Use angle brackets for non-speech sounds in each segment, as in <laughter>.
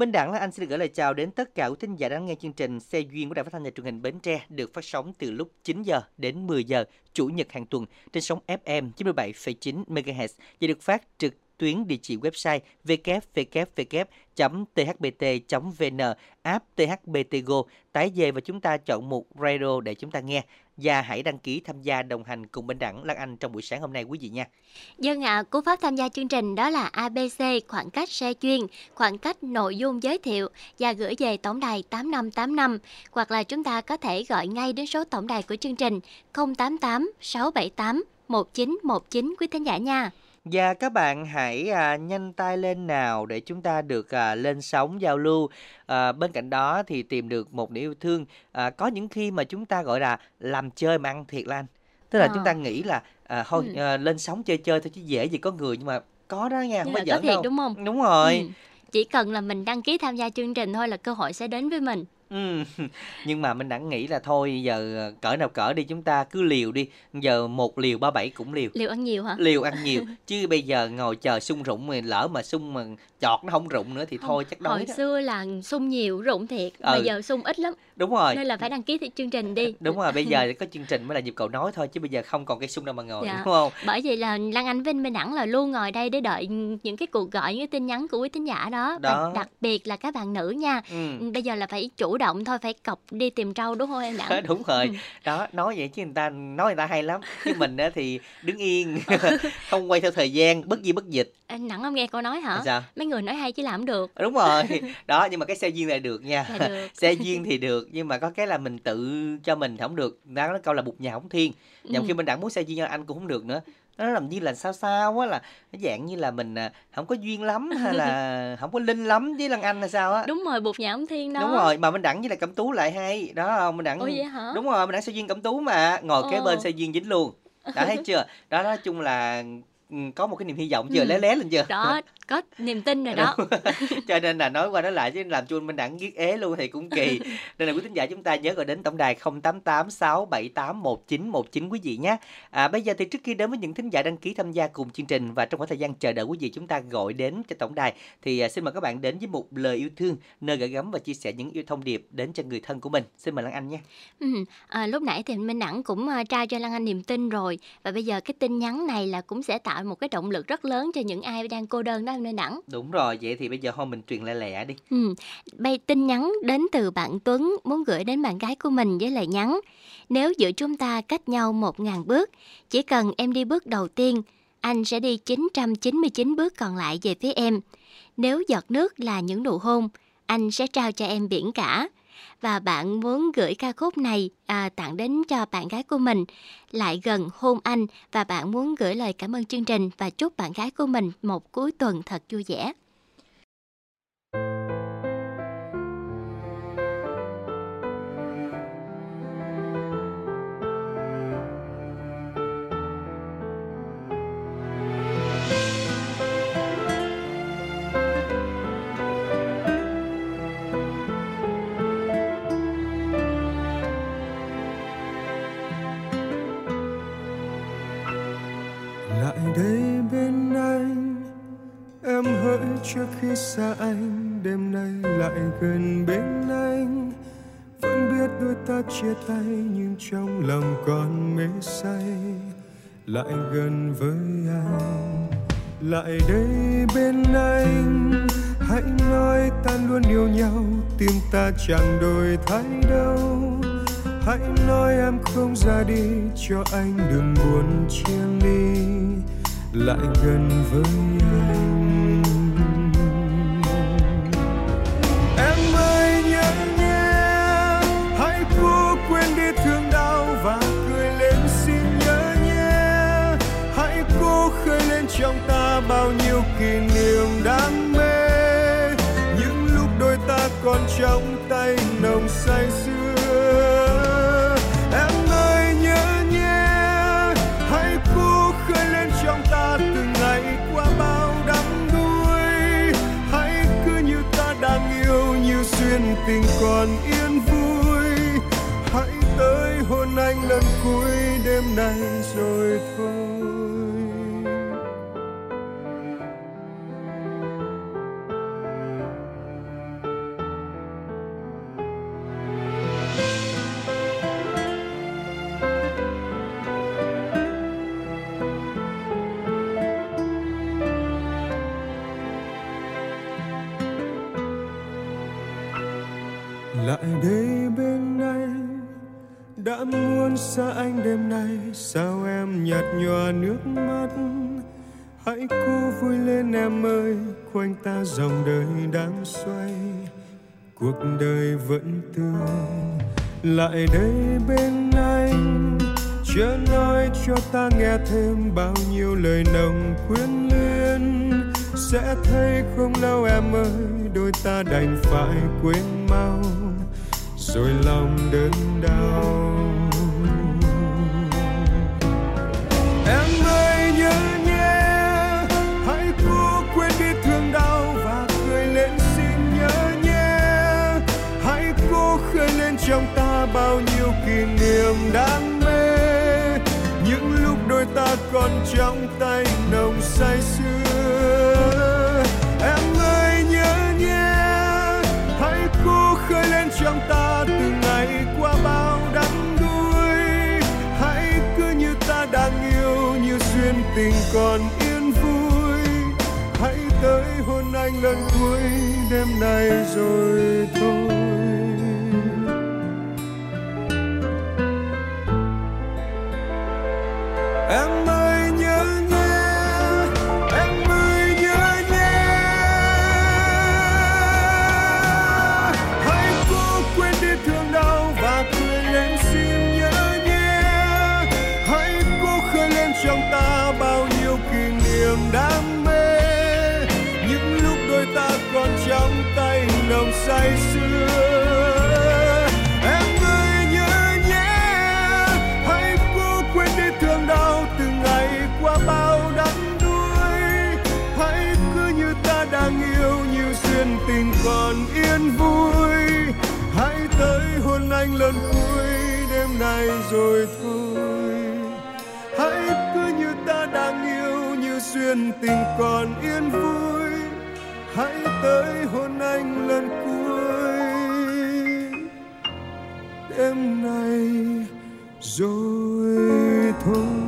Minh Đẳng là anh xin được gửi lời chào đến tất cả quý thính giả đang nghe chương trình Xe duyên của Đài Phát thanh và Truyền hình Bến Tre được phát sóng từ lúc 9 giờ đến 10 giờ chủ nhật hàng tuần trên sóng FM 97,9 MHz và được phát trực tuyến địa chỉ website www.thbt.vn app thbtgo tải về và chúng ta chọn mục radio để chúng ta nghe và hãy đăng ký tham gia đồng hành cùng Minh Đẳng Lan Anh trong buổi sáng hôm nay quý vị nha. Dân ạ, cú pháp tham gia chương trình đó là ABC khoảng cách xe chuyên, khoảng cách nội dung giới thiệu và gửi về tổng đài 8585 hoặc là chúng ta có thể gọi ngay đến số tổng đài của chương trình 088 678 1919 quý thính giả nha. Và các bạn hãy à, nhanh tay lên nào để chúng ta được à, lên sóng giao lưu. À, bên cạnh đó thì tìm được một nửa yêu thương. À, có những khi mà chúng ta gọi là làm chơi mà ăn thiệt Lan. Tức là Ờ. chúng ta nghĩ là à, thôi Ừ. à, lên sóng chơi chơi thôi chứ dễ gì có người nhưng mà có đó nha, không Nhưng phải giỡn thiệt đâu. đúng không? Đúng rồi. Ừ. Chỉ cần là mình đăng ký tham gia chương trình thôi là cơ hội sẽ đến với mình. <laughs> Nhưng mà mình đã nghĩ là thôi giờ à, cỡ nào cỡ đi chúng ta cứ liều đi. Giờ một liều ba bảy cũng liều. Liều ăn nhiều hả? liều ăn nhiều <laughs> chứ bây giờ ngồi chờ sung rụng mà lỡ mà sung mà chọt nó không rụng nữa thì thôi chắc đói Hồi đó xưa là sung nhiều rụng thiệt, mà Ừ. giờ sung ít lắm. đúng rồi Nên là phải đăng ký thi chương trình đi. đúng rồi bây giờ <laughs> có chương trình mới là nhịp cầu nói thôi chứ bây giờ không còn cây sung đâu mà ngồi Dạ. đúng không Bởi vậy là Lan Anh Vinh Minh Đẳng là luôn ngồi đây để đợi những cái cuộc gọi, những cái tin nhắn của quý thính giả đó. Đó. Đặc biệt là các bạn nữ nha. ừ. Bây giờ là phải chủ động thôi, phải cọc đi tìm trâu đúng không em Đẳng? <laughs> đúng rồi Ừ. đó nói vậy chứ người ta nói người ta hay lắm chứ mình thì đứng yên <laughs> không quay theo thời gian bất di bất dịch Anh Đẳng không nghe cô nói hả? Sao Mấy người nói hay chứ làm được. đúng rồi <laughs> đó nhưng mà cái xe duyên lại được nha được. xe duyên thì được nhưng mà có cái là mình tự cho mình không được ta nói câu là bụt nhà không thiên nhằm Ừ. khi mình đã muốn xe duyên cho anh cũng không được nữa nó làm như là sao sao á là nó dạng như là mình à, không có duyên lắm hay là <laughs> không có linh lắm với Lan Anh hay sao á Đúng rồi, bụt nhà ông thiên đó. đúng rồi mà mình đẳng với lại cẩm tú lại hay đó không mình đẳng Ủa vậy hả? đúng rồi mình đẳng xe duyên cẩm tú mà ngồi kế Ồ. bên xe duyên dính luôn đã thấy <laughs> chưa đó nói chung là ừ, có một cái niềm hy vọng chưa Ừ. lé lé lên chưa Đó, có niềm tin rồi đó. <laughs> cho nên là nói qua nói lại chứ làm cho mình đẳng giết ế luôn thì cũng kỳ. <laughs> Nên là quý thính giả chúng ta nhớ gọi đến tổng đài 0886781919 quý vị nhé. À, bây giờ thì trước khi đến với những thính giả đăng ký tham gia cùng chương trình và trong khoảng thời gian chờ đợi quý vị chúng ta gọi đến cho tổng đài thì à, xin mời các bạn đến với một lời yêu thương nơi gửi gắm và chia sẻ những yêu thông điệp đến cho người thân của mình. Xin mời Lan Anh nhé. Ừ, à, lúc nãy thì Minh Đẳng cũng à, trao cho Lan Anh niềm tin rồi và bây giờ cái tin nhắn này là cũng sẽ tạo một cái động lực rất lớn cho những ai đang cô đơn đó em Minh Đẳng. đúng rồi vậy thì bây giờ thôi mình truyền lẹ lẹ đi Ừ, bây tin nhắn đến từ bạn Tuấn muốn gửi đến bạn gái của mình với lời nhắn. Nếu giữa chúng ta cách nhau 1.000 bước, chỉ cần em đi bước đầu tiên, anh sẽ đi 999 bước còn lại về phía em. Nếu giọt nước là những nụ hôn, anh sẽ trao cho em biển cả. Và bạn muốn gửi ca khúc này à, tặng đến cho bạn gái của mình lại gần hôn anh và bạn muốn gửi lời cảm ơn chương trình và chúc bạn gái của mình một cuối tuần thật vui vẻ. Trước khi xa anh, đêm nay lại gần bên anh. Vẫn biết đôi ta chia tay, nhưng trong lòng còn mê say. Lại gần với anh, lại đây bên anh. Hãy nói ta luôn yêu nhau, tim ta chẳng đổi thay đâu. Hãy nói em không ra đi, cho anh đừng buồn chia ly. Lại gần với anh. Đi thương đau và cười lên xin nhớ nhé. Hãy cố khơi lên trong ta bao nhiêu kỷ niệm đam mê. Những lúc đôi ta còn trong tay nồng say sưa đã muốn xa anh đêm nay. Sao em nhạt nhòa nước mắt? Hãy cố vui lên em ơi. Quanh ta dòng đời đang xoay. Cuộc đời vẫn tươi. Lại đây bên anh. Chưa nói cho ta nghe thêm bao nhiêu lời nồng quyến luyến. Sẽ thấy không lâu em ơi. Đôi ta đành phải quên mau rồi lòng đớn đau. Em ơi, nhớ nhé, hãy cố quên đi thương đau và cười lên xin nhớ nhé. Hãy cố khơi lên trong ta bao nhiêu kỷ niệm đam mê. Những lúc đôi ta còn trong tay nồng say sưa. Khơi lên trong ta từ ngày qua bao đắm đuối. Hãy cứ như ta đang yêu, như duyên tình còn yên vui. Hãy tới hôn anh lần cuối đêm nay rồi thôi. Rồi thôi. Hãy cứ như ta đang yêu, như duyên tình còn yên vui. Hãy tới hôn anh lần cuối. Đêm nay rồi thôi.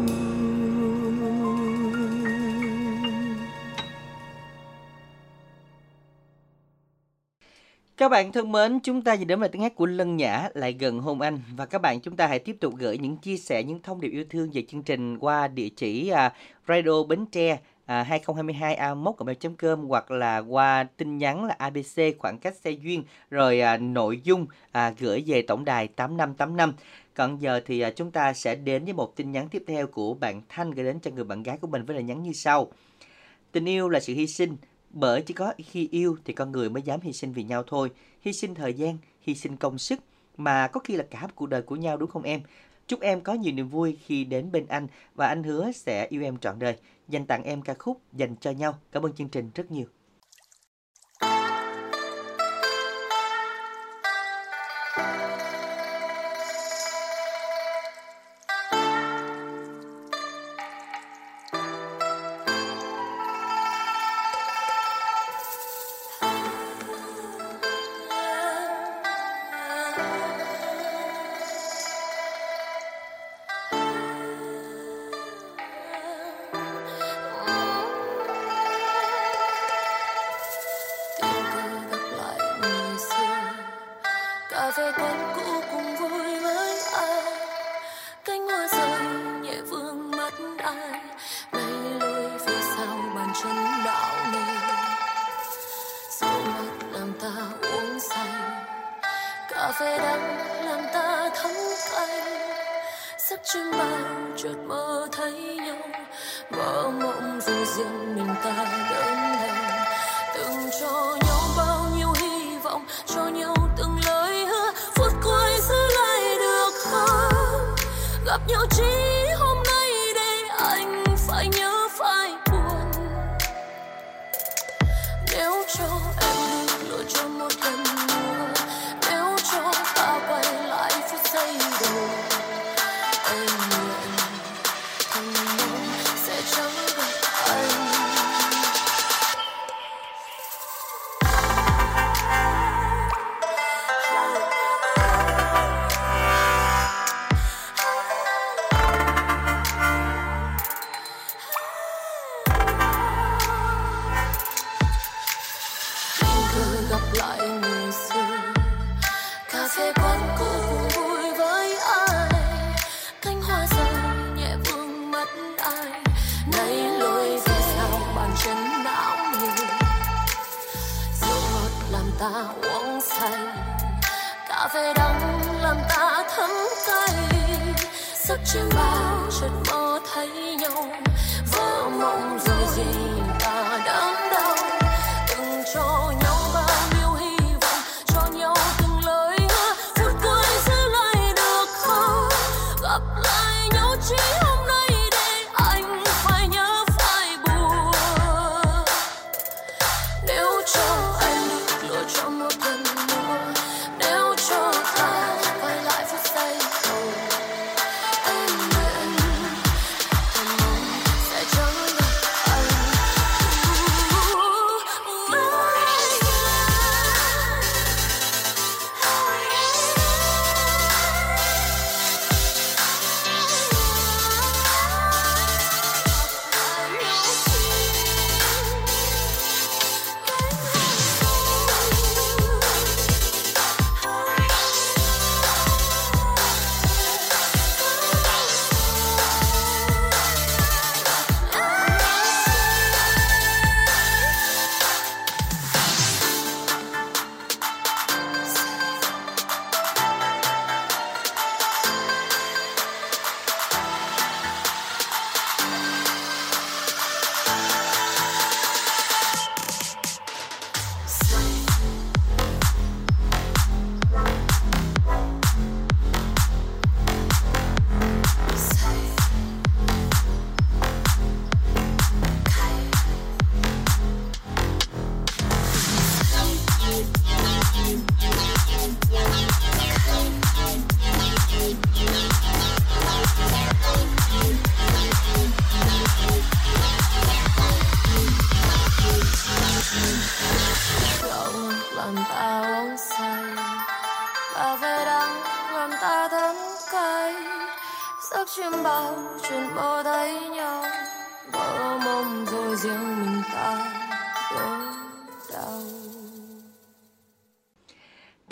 Các bạn thân mến, chúng ta vừa đến với tiếng hát của Lân Nhã lại gần hôn anh. Và các bạn chúng ta hãy tiếp tục gửi những chia sẻ những thông điệp yêu thương về chương trình qua địa chỉ à, radio bến tre à, 2022 a com hoặc là qua tin nhắn là abc khoảng cách xe duyên rồi à, nội dung à, gửi về tổng đài 8585 còn giờ thì à, chúng ta sẽ đến với một tin nhắn tiếp theo của bạn Thanh gửi đến cho người bạn gái của mình với lời nhắn như sau. Tình yêu là sự hy sinh bởi chỉ có khi yêu thì con người mới dám hy sinh vì nhau thôi. Hy sinh thời gian, hy sinh công sức, mà có khi là cả một cuộc đời của nhau, đúng không em? Chúc em có nhiều niềm vui khi đến bên anh, và anh hứa sẽ yêu em trọn đời. Dành tặng em ca khúc dành cho nhau. Cảm ơn chương trình rất nhiều.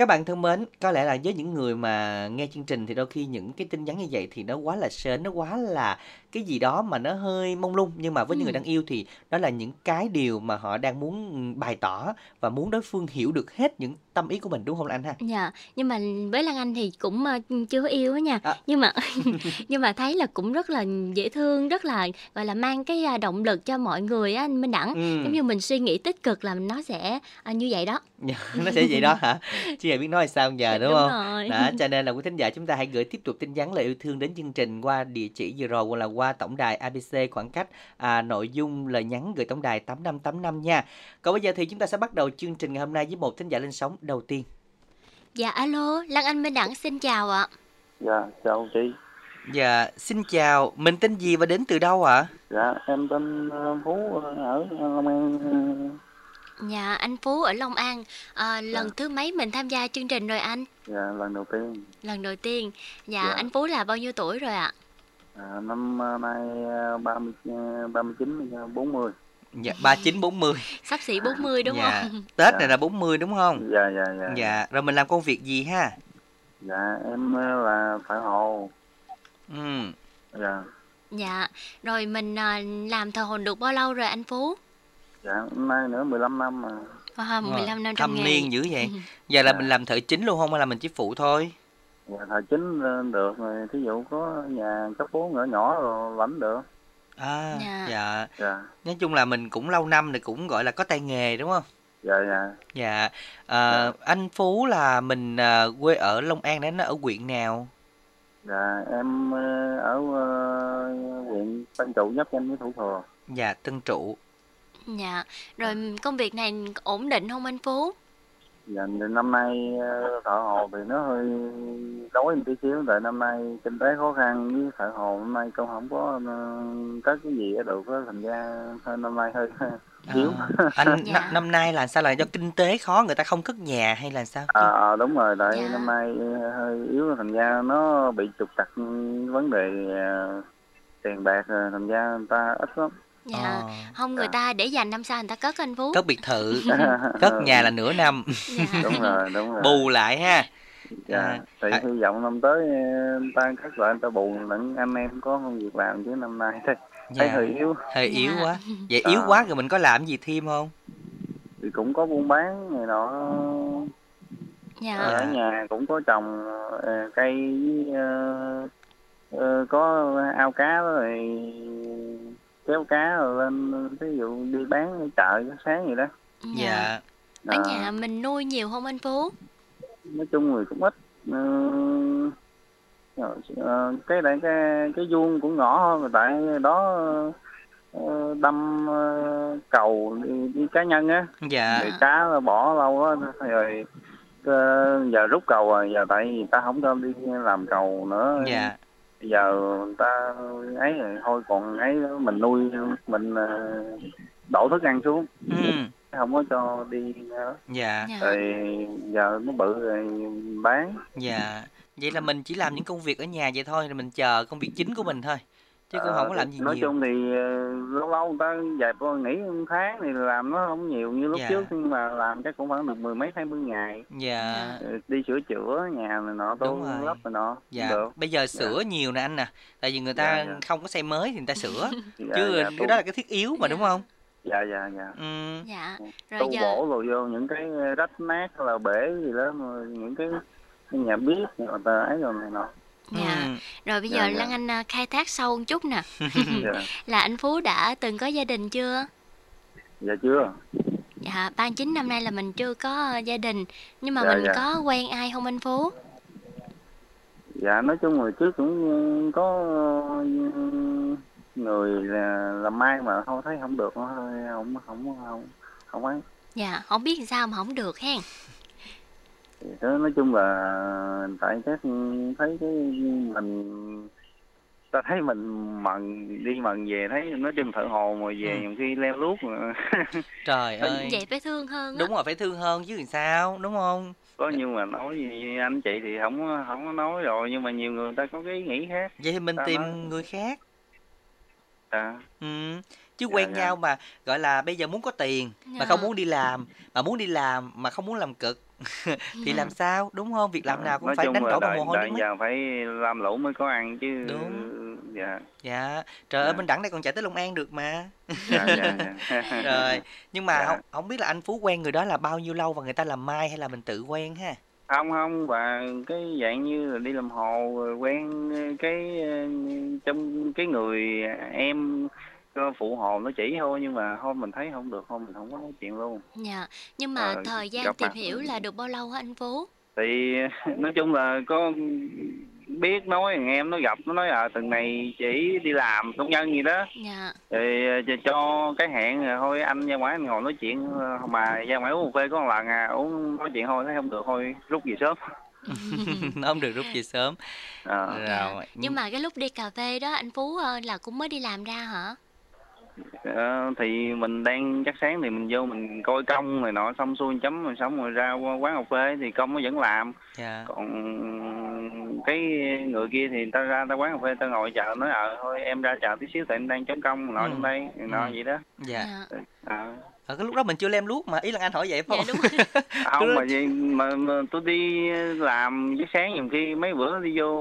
Các bạn thân mến, có lẽ là với những người mà nghe chương trình thì đôi khi những cái tin nhắn như vậy thì nó quá là sến, nó quá là cái gì đó mà nó hơi mông lung nhưng mà với những người Ừ. đang yêu thì đó là những cái điều mà họ đang muốn bày tỏ và muốn đối phương hiểu được hết những tâm ý của mình đúng không anh ha? Dạ, nhưng mà với Lan Anh thì cũng chưa yêu á nha. À. Nhưng mà <laughs> <laughs> nhưng mà thấy là cũng rất là dễ thương, rất là gọi là mang cái động lực cho mọi người á anh Minh Đẳng. Ừ. Giống như mình suy nghĩ tích cực là nó sẽ à, như vậy đó. <laughs> nó sẽ vậy đó hả? Chứ giờ biết nói sao giờ đúng, Đúng không? rồi. Đó, cho nên là quý thính giả chúng ta hãy gửi tiếp tục tin nhắn lời yêu thương đến chương trình qua địa chỉ vừa rồi hoặc là qua tổng đài ABC khoảng cách à, nội dung lời nhắn gửi tổng đài 8585 nha. Còn bây giờ thì chúng ta sẽ bắt đầu chương trình ngày hôm nay với một thính giả lên sóng đầu tiên. Dạ alo, Lan Anh Minh Đẳng xin chào ạ. Dạ, chào chị. Dạ, xin chào, mình tên gì và đến từ đâu ạ? Dạ, em tên ờ, Phú ờ, ở Long An. ờ, Dạ anh Phú ở Long An. À, lần Dạ. thứ mấy mình tham gia chương trình rồi anh? Dạ, lần đầu tiên. Lần đầu tiên. Dạ, Dạ. anh Phú là bao nhiêu tuổi rồi ạ? À, năm ờ, nay ờ, 30, ờ, 39, ờ, 40. Dạ, 3940. Sắp xỉ 40 đúng dạ. không? Tết Dạ. này là 40 đúng không? Dạ, dạ, dạ. Dạ, rồi mình làm công việc gì ha? dạ em là phải hồ Ừ. dạ Dạ, rồi mình à, làm thờ hồn được bao lâu rồi anh Phú? dạ hôm nay nữa 15 năm mà À, 15 năm trong Thâm nghề. niên dữ vậy. <laughs> Giờ là Dạ. mình làm thợ chính luôn không hay là mình chỉ phụ thôi? Dạ thời chính ờ, được rồi thí dụ có nhà cấp 4 nhỏ nhỏ rồi lãnh được À, Dạ. dạ. dạ Nói chung là mình cũng lâu năm thì cũng gọi là có tay nghề đúng không? dạ dạ Dạ. À, anh Phú là mình à, quê ở Long An đấy nó ở huyện nào? dạ em ở ờ, huyện Tân Trụ giáp danh với Thủ Thừa Dạ, Tân Trụ. Dạ, rồi công việc này ổn định không anh Phú? Dạ năm nay ờ, thợ hồ thì nó hơi đói một tí xíu tại năm nay kinh tế khó khăn với thợ hồ năm nay cũng không có ờ, có cái gì được á, thành ra năm nay hơi yếu À, anh <laughs> Dạ. năm, nay là sao là do kinh tế khó người ta không cất nhà hay là sao? À, à, đúng rồi, tại Dạ. năm nay hơi yếu thành ra nó bị trục trặc vấn đề ờ, tiền bạc thành ra người ta ít lắm. Dạ, Ờ, không người Dạ. ta để dành năm sau người ta cất anh Phú. cất biệt thự, <laughs> cất nhà là nửa năm, Dạ. <laughs> đúng rồi, đúng rồi. bù lại ha. Dạ. À, Thì à. hy vọng năm tới ờ, người ta cất lại người ta bù lẫn anh em có công việc làm chứ năm nay thấy, thấy Dạ, hơi yếu. hơi Dạ. yếu quá. Vậy À. yếu quá rồi mình có làm gì thêm không? Thì cũng có buôn bán này nọ. Dạ. Ở nhà cũng có trồng ờ, cây với, ờ, ờ, có ao cá đó rồi kéo cá rồi lên ví dụ đi bán ở chợ sáng gì đó Dạ. Dạ. Ở Ờ, nhà mình nuôi nhiều không anh Phú? nói chung người cũng ít ờ, cái này cái cái vuông cũng nhỏ hơn rồi tại đó ờ, đâm cầu đi, đi cá nhân á Dạ. thì cá bỏ lâu á rồi giờ rút cầu rồi giờ tại vì người ta không cho đi làm cầu nữa Dạ. Giờ người ta ấy rồi thôi còn ấy mình nuôi mình ờ, đổ thức ăn xuống Ừ. không có cho đi nữa Dạ. Dạ. rồi giờ nó bự rồi bán Dạ. Vậy là mình chỉ làm những công việc ở nhà vậy thôi rồi mình chờ công việc chính của mình thôi. Chứ cũng Ờ, không có làm gì nói nhiều. chung thì ờ, lâu lâu người ta dẹp nghỉ một tháng thì làm nó không nhiều như lúc Dạ. trước nhưng mà làm chắc cũng khoảng được mười mấy hai mươi ngày Dạ. Ờ, đi sửa chữa nhà này nọ Đúng tô rồi. lắp này nọ Dạ. được Bây giờ sửa nhiều nè anh nè. Tại vì người ta Dạ, dạ. không có xây mới thì người ta sửa. <laughs> dạ, Chứ dạ, cái đó là cái thiết yếu mà Dạ. đúng không? dạ dạ dạ Ừ. Dạ. Rồi tu giờ bổ rồi vô những cái rách nát hay là bể gì đó những cái cái nhà bếp người ta ấy rồi này nọ dạ. Ừ. Rồi bây Dạ, giờ dạ. Lan Anh à, khai thác sâu một chút nè. <laughs> <laughs> dạ. Là anh Phú đã từng có gia đình chưa? dạ chưa Dạ, 39 năm nay là mình chưa có gia đình Nhưng mà Dạ, mình dạ. có quen ai không anh Phú? dạ nói chung hồi trước cũng có ờ, người là làm mai mà thôi thấy không được thôi không không không không ấy Dạ, không biết sao mà không được hen Thì đó, nói chung là tại các thấy cái mình ta thấy mình mần đi mần về thấy nói chung thợ hồ mà về Ừ. nhiều khi leo mà <laughs> Trời ơi. Vậy phải thương hơn á Đúng rồi phải thương hơn chứ làm sao, đúng không? có nhưng mà nói gì anh chị thì không không có nói rồi nhưng mà nhiều người ta có cái ý nghĩ khác Vậy thì mình Ta tìm nói- người khác. À, Ừ. Chứ Dạ, quen dạ. nhau mà gọi là bây giờ muốn có tiền mà Dạ. không muốn đi làm mà muốn đi làm mà không muốn làm cực <laughs> thì làm sao đúng không việc làm nào cũng nói phải đánh đổi bằng mồ hôi nước mắt giờ phải làm lũ mới có ăn chứ Đúng. dạ dạ trời ơi Dạ. bên đẳng đây còn chạy tới Long An được mà dạ dạ, dạ. <laughs> rồi nhưng mà Dạ. không không biết là anh Phú quen người đó là bao nhiêu lâu và người ta làm mai hay là mình tự quen ha không không và cái dạng như là đi làm hồ rồi quen cái ờ, trong cái người em ờ, phụ hồ nó chỉ thôi nhưng mà thôi mình thấy không được thôi mình không có nói chuyện luôn Dạ, nhưng mà Ờ, thời gian tìm mặt. hiểu là được bao lâu hả anh Phú? thì <laughs> nói chung là có biết nói thằng em nó gặp nó nói à từng này chỉ đi làm công nhân gì đó. Dạ, thì ờ, cho cái hẹn rồi thôi anh ra ngoài anh ngồi nói chuyện ờ, mà ra ngoài uống cà phê có một lần à uống nói chuyện thôi thấy không được thôi rút về sớm. <laughs> Nó không được rút về sớm. À, rồi. Nhưng mà cái lúc đi cà phê đó anh Phú ờ, là cũng mới đi làm ra hả? Ờ, thì mình đang chắc sáng thì mình vô mình coi công rồi nọ xong xuôi chấm rồi xong rồi ra quán cà phê thì công nó vẫn làm dạ còn cái người kia thì ta ra ta quán cà phê ta ngồi chờ nói ờ thôi em ra chờ tí xíu tại em đang chấm công nọ Ừ. trong đây nọ Ừ. vậy đó dạ Dạ. à, Ở cái lúc đó mình chưa lem luốc mà ý là anh hỏi vậy phải dạ không? đúng rồi <laughs> không mà gì mà, mà tôi đi làm với sáng nhiều khi mấy bữa đi vô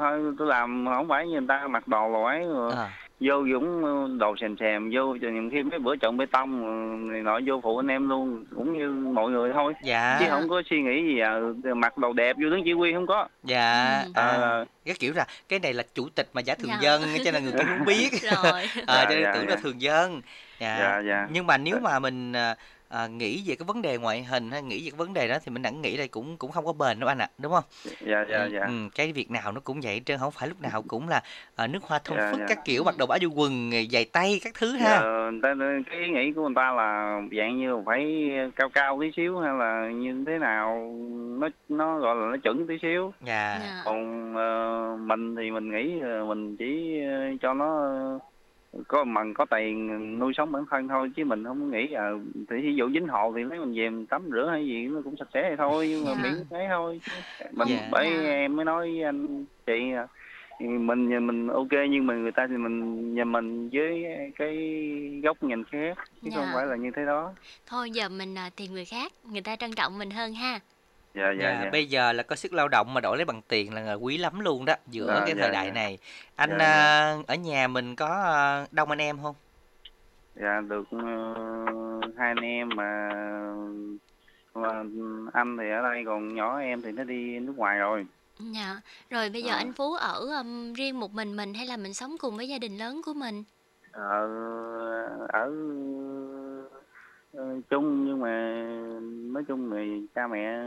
thôi tôi làm không phải như người ta mặc đồ rồi ấy rồi À, vô cũng đồ xèm xèm vô cho nhiều khi mấy bữa trộn bê tông này nọ vô phụ anh em luôn cũng như mọi người thôi dạ. chứ không có suy nghĩ gì à mặc đồ đẹp vô đứng chỉ huy không có Dạ. Ừ. À, à, cái kiểu là cái này là chủ tịch mà giả thường Dạ. dân cho nên người ta không biết. <laughs> rồi <laughs> à, cho Dạ, nên dạ, tưởng dạ. là thường dân. Dạ. dạ dạ Nhưng mà nếu mà mình à, à, nghĩ về cái vấn đề ngoại hình hay nghĩ về cái vấn đề đó thì mình đẳng nghĩ là cũng cũng không có bền đâu anh ạ, đúng không? dạ dạ Ừ, dạ ừ, cái việc nào nó cũng vậy trơn không phải lúc nào cũng là à, nước hoa thơm Dạ, phức dạ. các kiểu mặc đồ áo du quần giày tay các thứ ha. Ta, cái ý nghĩ của người ta là dạng như phải cao cao tí xíu hay là như thế nào nó nó gọi là nó chuẩn tí xíu Dạ. dạ. còn ờ, mình thì mình nghĩ mình chỉ ờ, cho nó có bằng có tiền nuôi sống bản thân thôi chứ mình không nghĩ à thì ví dụ dính hồ thì lấy mình về mình tắm rửa hay gì nó cũng sạch sẽ vậy thôi nhưng mà Dạ. miễn thế thôi mình Dạ. bởi Dạ. em mới nói anh chị à, thì mình nhà mình ok nhưng mà người ta thì mình nhà mình với cái góc nhìn khác chứ Dạ. không phải là như thế đó thôi giờ mình à, tìm người khác người ta trân trọng mình hơn ha dạ Dạ, dạ dạ bây giờ là có sức lao động mà đổi lấy bằng tiền là quý lắm luôn đó giữa Dạ, cái dạ, thời đại dạ. này. Anh Dạ, à, ở nhà mình có à, đông anh em không? dạ được ờ, hai anh em mà mà anh thì ở đây còn nhỏ em thì nó đi nước ngoài rồi dạ rồi bây giờ À. anh phú ở um, riêng một mình mình hay là mình sống cùng với gia đình lớn của mình ở ở ờ, chung nhưng mà nói chung thì cha mẹ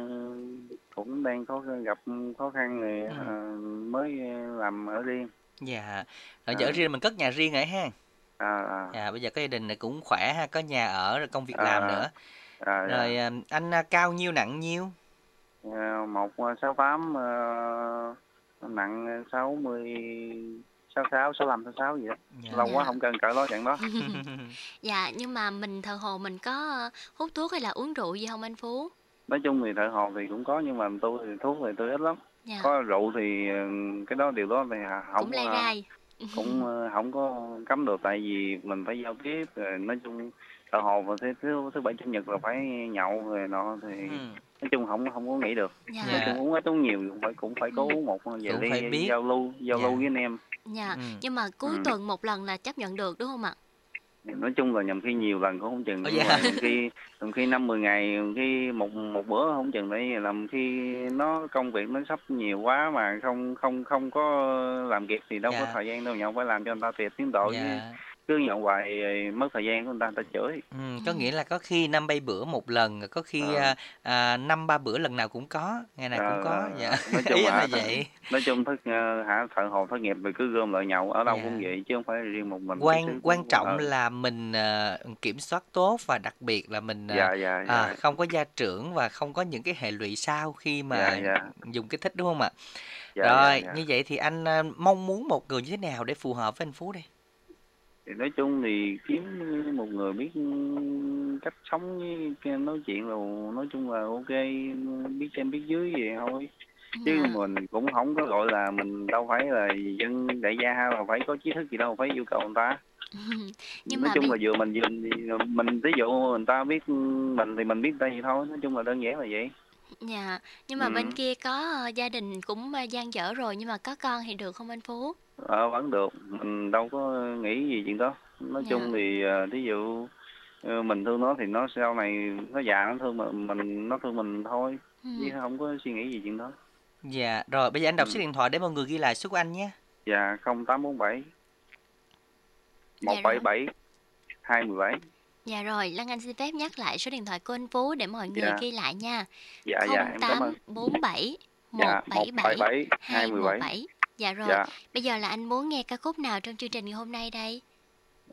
cũng đang có gặp khó khăn rồi Ừ. ờ, mới làm ở riêng Dạ. À. giờ ở riêng mình cất nhà riêng rồi ha. à, à, Dạ, bây giờ cái gia đình này cũng khỏe ha, có nhà ở rồi công việc À, làm à. nữa. à, dạ. Rồi à, anh à, cao nhiêu nặng nhiêu? Ờ, một sáu tám nặng sáu mươi sáu sáu sáu năm sáu sáu gì đó. Dạ. lâu quá không cần cỡ đó chẳng <laughs> đó. Dạ nhưng mà mình thờ hồ mình có hút thuốc hay là uống rượu gì không anh phú? Nói chung thì thợ hồ thì cũng có nhưng mà tôi thì thuốc thì tôi ít lắm. Dạ. Có rượu thì ờ, cái đó điều đó thì không cũng lai ờ, rai. cũng ờ, không có cấm được tại vì mình phải giao tiếp rồi nói chung thợ hồ và thứ thứ thứ bảy chủ nhật là phải nhậu rồi nọ thì Ừ. nói chung không không có nghĩ được dạ nói chung uống ít uống nhiều cũng phải cũng phải có uống một vài Cũng ly biết. giao lưu giao Dạ. lưu với anh em dạ Ừ. nhưng mà cuối Ừ. tuần một lần là chấp nhận được đúng không ạ nói chung là nhầm khi nhiều lần cũng không chừng dạ. mà nhầm khi nhầm khi năm mười ngày nhầm khi một một bữa không chừng đấy làm khi nó công việc nó sắp nhiều quá mà không không không có làm kịp thì đâu có Dạ. thời gian đâu nhậu phải làm cho người ta tiệt tiến độ chứ Dạ. Cứ nhậu hoài mất thời gian của người ta người ta chửi Ừ, có nghĩa là có khi năm bay bữa một lần, có khi Ờ. à, à, năm ba bữa lần nào cũng có, ngày nào cũng có. Ờ, Dạ. nói chung <laughs> là vậy. nói chung thất ờ, hả thợ hồ thất nghiệp thì cứ gom lại nhậu ở đâu Dạ. cũng vậy chứ không phải riêng một mình Quan Chứ- quan trọng ờ, là mình à, kiểm soát tốt và đặc biệt là mình à, dạ dạ dạ à, không có gia trưởng và không có những cái hệ lụy sau khi mà dạ dạ dùng kích thích đúng không ạ? dạ, Rồi, dạ, dạ. như vậy thì anh à, mong muốn một người như thế nào để phù hợp với anh Phú đây? Thì nói chung thì kiếm một người biết cách sống với nói chuyện là nói chung là ok biết trên biết dưới vậy thôi chứ dạ. mình cũng không có gọi là mình đâu phải là dân đại gia hay là phải có trí thức gì đâu phải yêu cầu người ta <laughs> nhưng nói mà chung bây- là vừa mình vừa mình ví dụ người ta biết mình thì mình biết ta gì thôi nói chung là đơn giản là vậy dạ nhưng mà Ừ. bên kia có ờ, gia đình cũng ờ, gian dở rồi nhưng mà có con thì được không anh phú ờ vẫn được mình đâu có nghĩ gì chuyện đó nói Dạ. chung thì ờ, thí dụ ờ, mình thương nó thì nó sau này nó già nó thương mình, mình nó thương mình thôi Ừ. chứ không có suy nghĩ gì chuyện đó Dạ, rồi bây giờ anh đọc Ừ. số điện thoại để mọi người ghi lại số của anh nhé. dạ không tám bốn bảy một Dạ bảy rồi. bảy hai mười bảy Dạ rồi, Lan Anh xin phép nhắc lại số điện thoại của anh Phú để mọi người Dạ. ghi lại nha. dạ dạ em cảm ơn 0847 dạ một bảy 177 bảy hai mười bảy 217. Dạ rồi, dạ bây giờ là anh muốn nghe ca khúc nào trong chương trình ngày hôm nay đây?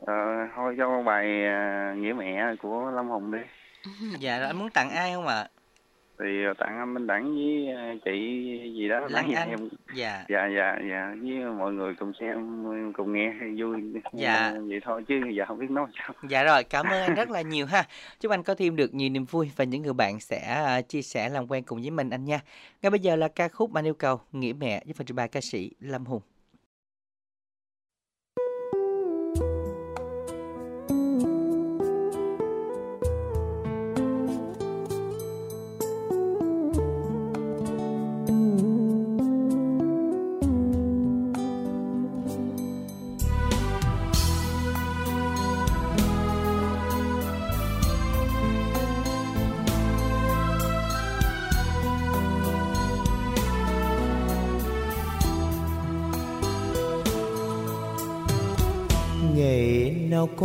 ờ, thôi cho bài à, nghĩa mẹ của lâm hùng đi <laughs> Dạ, rồi anh muốn tặng ai không ạ? Thì tặng anh minh đẳng với à, chị gì đó giờ Anh. em Dạ. dạ dạ dạ với mọi người cùng xem cùng nghe vui Dạ. vậy thôi chứ giờ không biết nói sao Dạ rồi, cảm ơn anh rất là nhiều ha. Chúc anh có thêm được nhiều niềm vui và những người bạn sẽ à, chia sẻ làm quen cùng với mình anh nha. Ngay bây giờ là ca khúc anh yêu cầu Nghĩa mẹ với phần trình bày ca sĩ Lâm Hùng.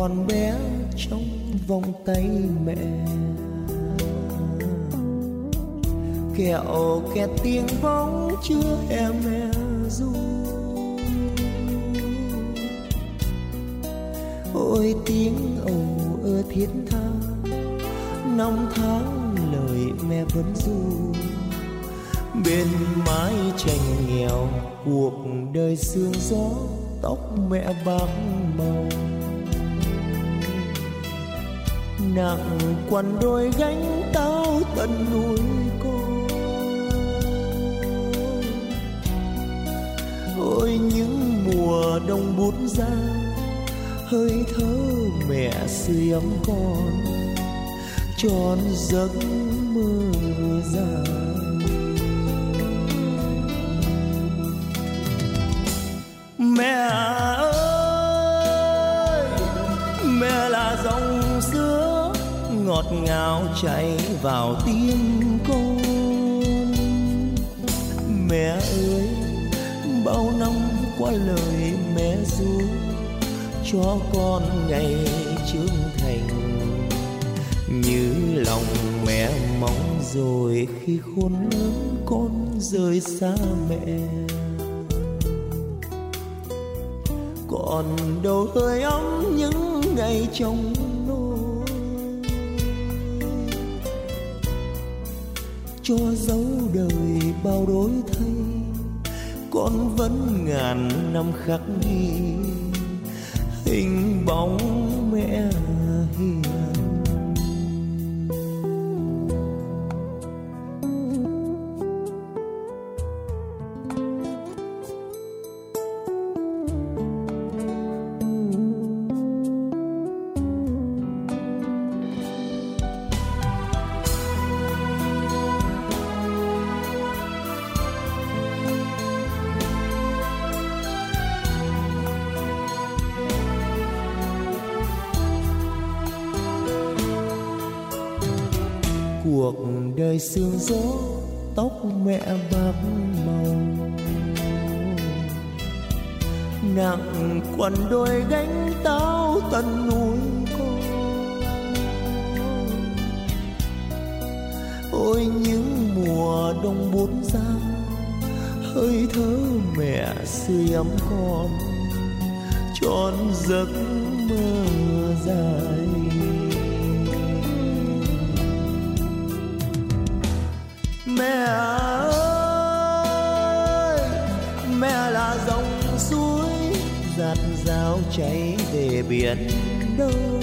Còn bé trong vòng tay mẹ. Kẹo kẹt tiếng bóng chưa em mẹ ru. Ôi tiếng ồn ơ thiết tha, năm tháng lời mẹ vẫn ru. Bên mái tranh nghèo, cuộc đời sương gió tóc mẹ bạc màu. Nặng quằn đôi gánh tao tận nuôi cô. Ôi, những mùa đông bút ra, hơi thở mẹ sưởi ấm con, tròn giấc mơ dài mẹ ơi ngọt ngào chảy vào tim con. Mẹ ơi, bao năm qua lời mẹ ru cho con ngày trưởng thành. Như lòng mẹ mong rồi khi khôn lớn con rời xa mẹ. Còn đâu hơi ấm những ngày trong cho dấu đời bao đổi thay con vẫn ngàn năm khắc ghi. Gió, tóc mẹ bạc màu. Nặng quằn đôi gánh táo tận núi con ôi, những mùa đông bốn ra hơi thở mẹ sưởi ấm con. Tròn giấc mơ dài cháy về biển đông.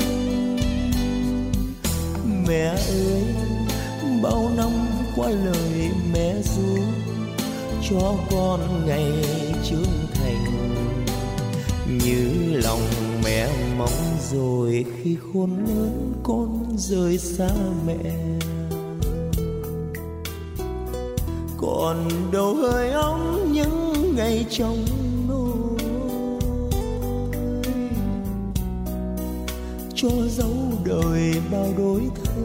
Mẹ ơi, bao năm qua lời mẹ ru cho con ngày trưởng thành. Như lòng mẹ mong rồi khi khôn lớn con rời xa mẹ. Còn đâu hơi ấm những ngày trong cho dấu đời bao đổi thay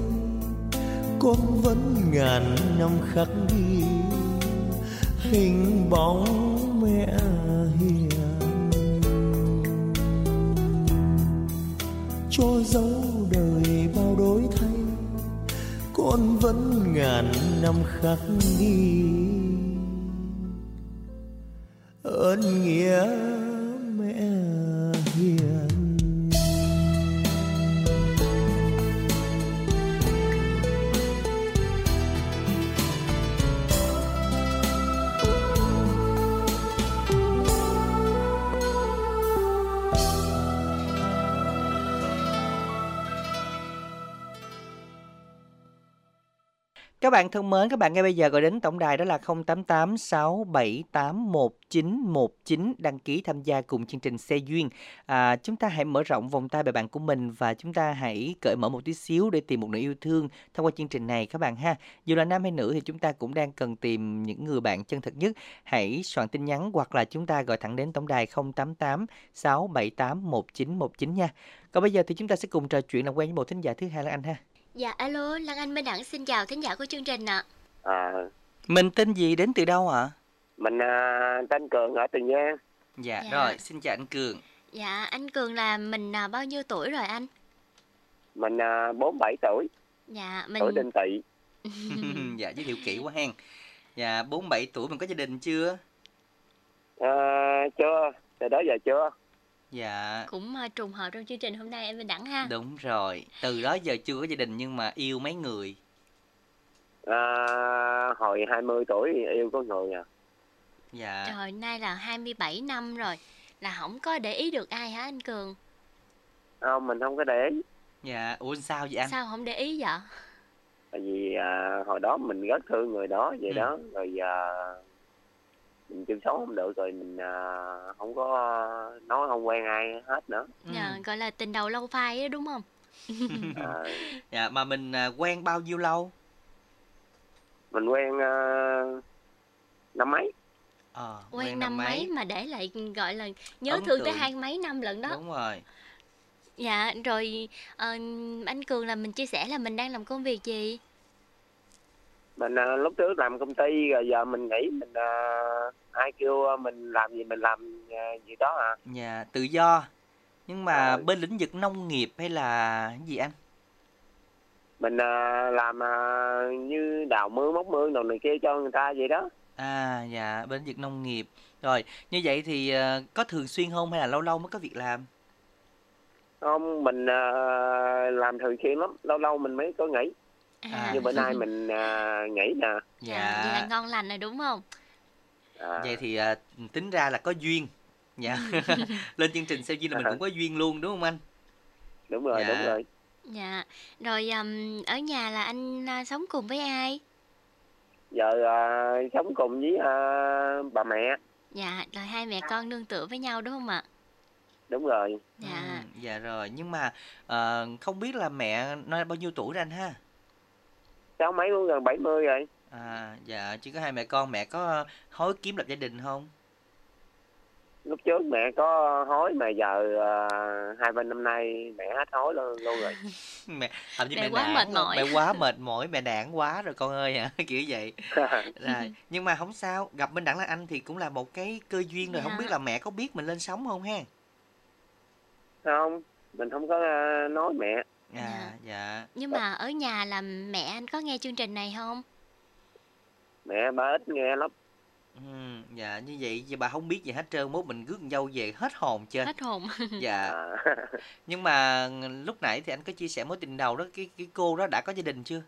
con vẫn ngàn năm khắc ghi hình bóng mẹ hiền. Cho dấu đời bao đổi thay con vẫn ngàn năm khắc ghi bạn thân mến, các bạn ngay bây giờ gọi đến tổng đài đó là 0886781919 đăng ký tham gia cùng chương trình Xe Duyên. À, chúng ta hãy mở rộng vòng tay bè bạn của mình và chúng ta hãy cởi mở một tí xíu để tìm một nửa yêu thương thông qua chương trình này các bạn ha. Dù là nam hay nữ thì chúng ta cũng đang cần tìm những người bạn chân thật nhất. Hãy soạn tin nhắn hoặc là chúng ta gọi thẳng đến tổng đài 0886781919 nha. Còn bây giờ thì chúng ta sẽ cùng trò chuyện làm quen với một thính giả thứ hai là anh ha. Dạ alo, Lan Anh Minh Đẳng xin chào thính giả của chương trình ạ. À, Mình tên gì đến từ đâu ạ? mình à, tên Cường ở Tiền Giang. Dạ, Dạ. rồi, xin chào anh Cường. Dạ, anh Cường là mình à, bao nhiêu tuổi rồi anh? Mình à, 47 tuổi, Dạ, mình tuổi đinh tỵ. <laughs> <laughs> dạ giới thiệu kỹ quá hen. Dạ 47 tuổi mình có gia đình chưa? À, chưa, từ đó giờ chưa. Dạ cũng à, trùng hợp trong chương trình hôm nay em Bình Đẳng ha. đúng rồi. Từ đó giờ chưa có gia đình nhưng mà yêu mấy người. À, hồi 20 tuổi thì yêu có người à. Dạ. Trời, nay là 27 năm rồi. Là không có để ý được ai hả anh Cường? Không, mình không có để ý. Dạ, ủa sao vậy anh? Sao không để ý vậy? Tại vì à, hồi đó mình rất thương người đó vậy Ừ. đó. Rồi à, mình chăm sóc không được rồi mình à, không có nói không quen ai hết nữa. Ừ. Dạ, gọi là tình đầu lâu phai á đúng không? À, <laughs> Dạ mà mình à, quen bao nhiêu lâu? mình quen à, năm mấy. Ờ, Quen năm mấy mà để lại gọi là nhớ Ấn thương tới tượng. hai mấy năm lận đó. Đúng rồi. Dạ, rồi ờ, anh Cường là mình chia sẻ là mình đang làm công việc gì? Mình à, lúc trước làm công ty rồi giờ mình nghỉ mình à, ai kêu mình làm gì mình làm à, gì đó à. Dạ, tự do. Nhưng mà Ờ. bên lĩnh vực nông nghiệp hay là gì anh? Mình à, làm à, như đào mương móc mương đồ này kia cho người ta vậy đó. À dạ, bên lĩnh vực nông nghiệp. Rồi, như vậy thì ờ, có thường xuyên không hay là lâu lâu mới có việc làm? Không, mình à, làm thường xuyên lắm, lâu lâu mình mới có nghỉ. À, Như bữa nay <laughs> mình à, nghỉ nè. dạ, vậy là ngon lành rồi đúng không? À, Vậy thì à, tính ra là có duyên. Dạ. <laughs> Lên chương trình sao duyên là mình <laughs> cũng có duyên luôn đúng không anh? đúng rồi, dạ. đúng rồi. Dạ, rồi ừm, ở nhà là anh à, sống cùng với ai? Giờ à, sống cùng với à, bà mẹ. Dạ, rồi hai mẹ con nương tựa với nhau đúng không ạ? Đúng rồi. Dạ, Ừ, dạ rồi, nhưng mà ờ, không biết là mẹ nói bao nhiêu tuổi rồi anh ha? Cháu mấy cũng gần 70 rồi. À dạ, chỉ có hai mẹ con, mẹ có hối kiếm lập gia đình không? Lúc trước mẹ có hối mà giờ à, hai bên năm nay mẹ hết hối luôn, luôn rồi. <laughs> Mẹ làm như Mẹ mẹ quá nản mệt mỏi. mẹ quá mệt mỏi, mẹ nản quá rồi con ơi hả? <laughs> Kiểu vậy. <laughs> Rồi, nhưng mà không sao, gặp bên đẳng là anh thì cũng là một cái cơ duyên rồi, không Dạ. biết là mẹ có biết mình lên sóng không ha? không, mình không có à, nói mẹ. À dạ. nhưng mà ở nhà là mẹ anh có nghe chương trình này không? Mẹ bà ít nghe lắm. Ừ, dạ như vậy vậy bà không biết gì hết trơn mốt mình rước con dâu về hết hồn chưa Hết hồn. <laughs> dạ À, <laughs> nhưng mà lúc nãy thì anh có chia sẻ mối tình đầu đó cái cái cô đó đã có gia đình chưa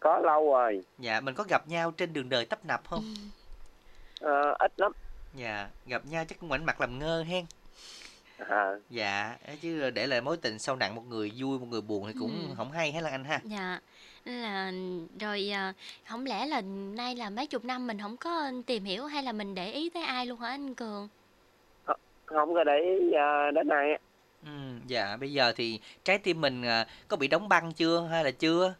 có lâu rồi, dạ mình có gặp nhau trên đường đời tấp nập không à, ít lắm. dạ gặp nhau chắc cũng ngoảnh mặt làm ngơ hen À, dạ chứ để lại mối tình sâu nặng một người vui một người buồn thì cũng Ừ. không hay hết là anh ha Dạ, nên là rồi à, không lẽ là nay là mấy chục năm mình không có tìm hiểu hay là mình để ý tới ai luôn hả anh Cường? không có để ý à, đến nay. á. ừ, dạ bây giờ thì trái tim mình có bị đóng băng chưa hay là chưa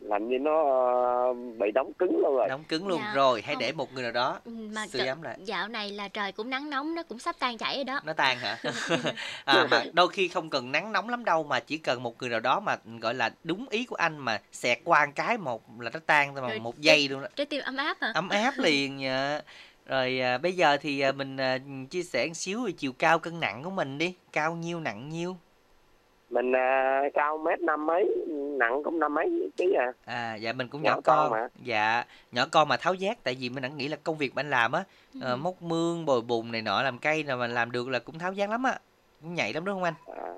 Làm như nó à, bị đóng cứng luôn rồi. đóng cứng luôn Dạ, rồi hãy không. để một người nào đó Ừ, Mà sưởi trời- ấm lại dạo này là trời cũng nắng nóng nó cũng sắp tan chảy rồi đó. nó tan hả <laughs> <laughs> à, mà đôi khi không cần nắng nóng lắm đâu mà chỉ cần một người nào đó mà gọi là đúng ý của anh mà xẹt qua một cái một là nó tan thôi mà Rồi một giây luôn đó Trái tim ấm áp hả? ấm áp liền nha rồi à, bây giờ thì à, mình à, chia sẻ một xíu về chiều cao cân nặng của mình đi cao nhiêu nặng nhiêu Mình à, cao mét năm mấy, nặng cũng năm mấy ký à. à dạ mình cũng Nhỏ nhỏ con con mà. dạ nhỏ con mà tháo giác tại vì mình đã nghĩ là công việc mà anh làm á ờ, móc mương bồi bùn này nọ làm cây là mình làm được là cũng tháo giác lắm á cũng nhạy lắm đúng không anh à.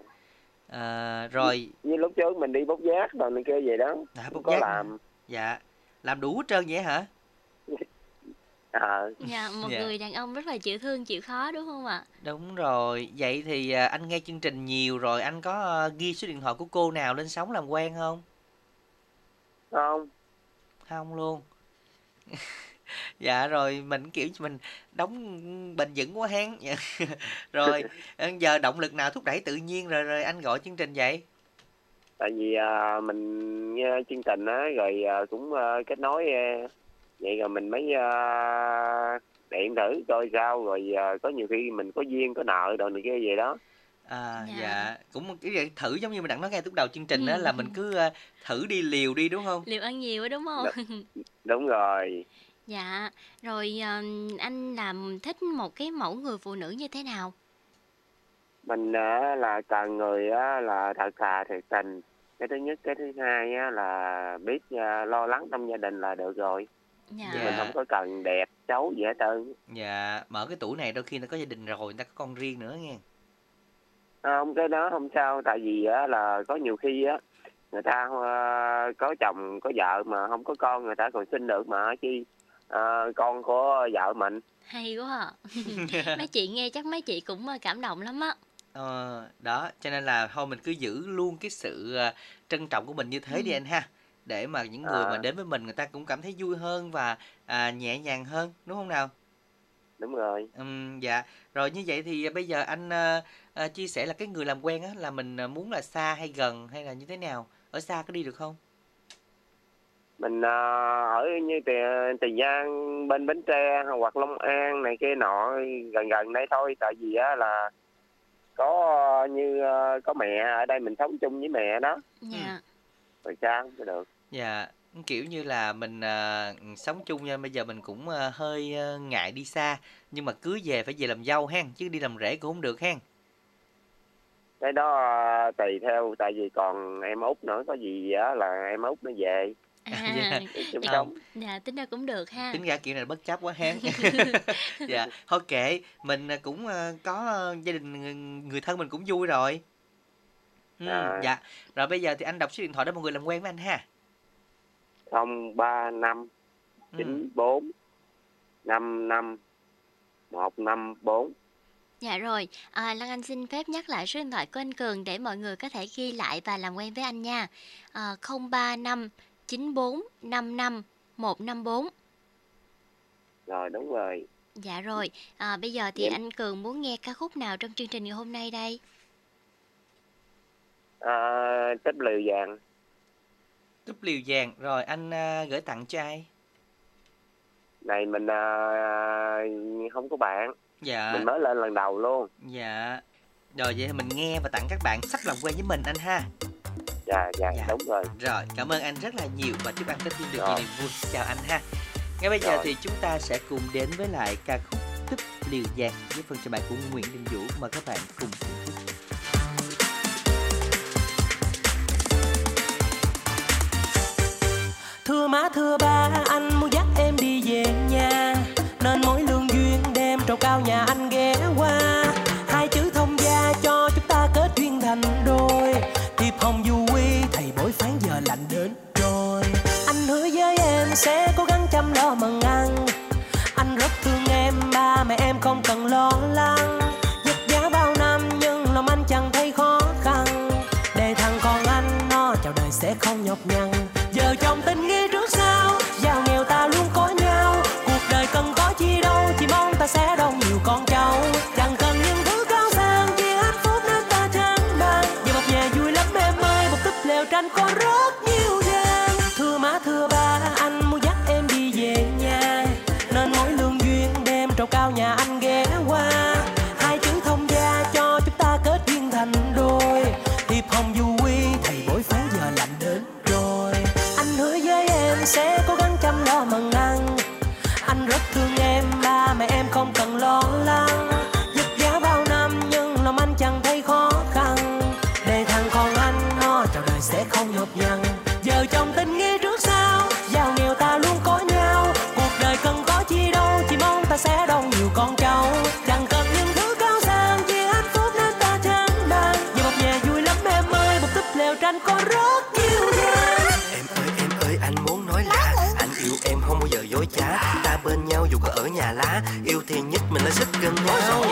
à, rồi Như lúc trước mình đi bốc giác rồi này kia vậy đó. à, Cũng bốc có giác làm. dạ làm đủ hết trơn vậy hả À, Dạ, một Dạ. người đàn ông rất là chịu thương, chịu khó đúng không ạ? đúng rồi. Vậy thì à, anh nghe chương trình nhiều rồi anh có à, ghi số điện thoại của cô nào lên sóng làm quen không? Không, không luôn. <laughs> Dạ rồi mình kiểu mình đóng bền vững quá hen Dạ. <laughs> rồi ờ, giờ động lực nào thúc đẩy tự nhiên rồi rồi anh gọi chương trình vậy? Tại vì à, mình nghe chương trình á rồi à, cũng à, kết nối à, vậy rồi mình mới à, điện thử coi sao rồi à, có nhiều khi mình có duyên có nợ đồ này kia vậy đó à Dạ. dạ cũng cái vậy thử giống như mình đặng nói ngay lúc đầu chương trình đó Ừ. là mình cứ à, thử đi liều đi đúng không Liệu ăn nhiều á đúng không? <laughs> đúng rồi Dạ, rồi ờ, anh làm thích một cái mẫu người phụ nữ như thế nào? mình á, là cần người á, là thật thà thiệt tình cái thứ nhất cái thứ hai á, là biết lo lắng trong gia đình là được rồi Dạ. Mình không có cần đẹp xấu gì hết trơn Dạ, mở cái tủ này đôi khi nó có gia đình rồi, người ta có con riêng nữa nghe. không cái đó không sao tại vì á, là có nhiều khi á người ta à, có chồng có vợ mà không có con người ta còn sinh được mà chi à, con của vợ mình Hay quá à. <laughs> <laughs> mấy chị nghe chắc mấy chị cũng ờ, cảm động lắm á. Ờ, đó, cho nên là thôi mình cứ giữ luôn cái sự à, trân trọng của mình như thế đi Ừ. anh ha. Để mà những người mà À. đến với mình người ta cũng cảm thấy vui hơn và à, nhẹ nhàng hơn, đúng không nào? đúng rồi Ừm, dạ. Rồi như vậy thì bây giờ anh à, à, chia sẻ là cái người làm quen á là mình à, muốn là xa hay gần hay là như thế nào? Ở xa có đi được không? mình à, ở như tiền tiền giang bên bến tre hoặc long an này kia nọ gần gần đây thôi tại vì á là có ờ, như có mẹ ở đây mình sống chung với mẹ đó Dạ. rồi sao không được Dạ, kiểu như là mình à, sống chung nha, bây giờ mình cũng à, hơi à, ngại đi xa nhưng mà cưới về phải về làm dâu hen, chứ đi làm rể cũng không được hen. cái đó ờ, tùy theo tại vì còn em út nữa có gì á là em út nó về À, Dạ. <laughs> chung Ờ. sống dạ tính ra cũng được ha. tính ra kiểu này bất chấp quá hen <laughs> <laughs> dạ thôi kệ mình à, cũng à, có à, gia đình người- người thân mình cũng vui rồi ừ, À. dạ rồi bây giờ thì anh đọc số điện thoại để mọi người làm quen với anh ha không ba năm ừ. chín bốn năm năm một năm bốn Dạ rồi, à, Lan Anh xin phép nhắc lại số điện thoại của anh Cường để mọi người có thể ghi lại và làm quen với anh nha. À, 035 94 55 154. rồi đúng rồi Dạ rồi, à, bây giờ thì Dạ. anh Cường muốn nghe ca khúc nào trong chương trình ngày hôm nay đây? à, tích liều vàng cúp liều vàng rồi anh à, gửi tặng cho ai này mình à, không có bạn dạ mình mới lên lần đầu luôn dạ rồi vậy thì mình nghe và tặng các bạn sắp làm quen với mình anh ha dạ dạ Dạ. đúng rồi Rồi, cảm ơn anh rất là nhiều và chúc anh có thêm được nhiều niềm vui. Chào anh ha. Ngay bây giờ Rồi. thì chúng ta sẽ cùng đến với lại ca khúc Tích Liều Vàng với phần trình bày của Nguyễn Đình Vũ. Mời các bạn cùng thưởng thức. Thưa má, thưa ba, anh muốn dắt em đi về nhà. Nên mối lương duyên đem trầu cao nhà anh ghé qua. Nhà lá, Yêu thì nhất mình là sức gần nhau.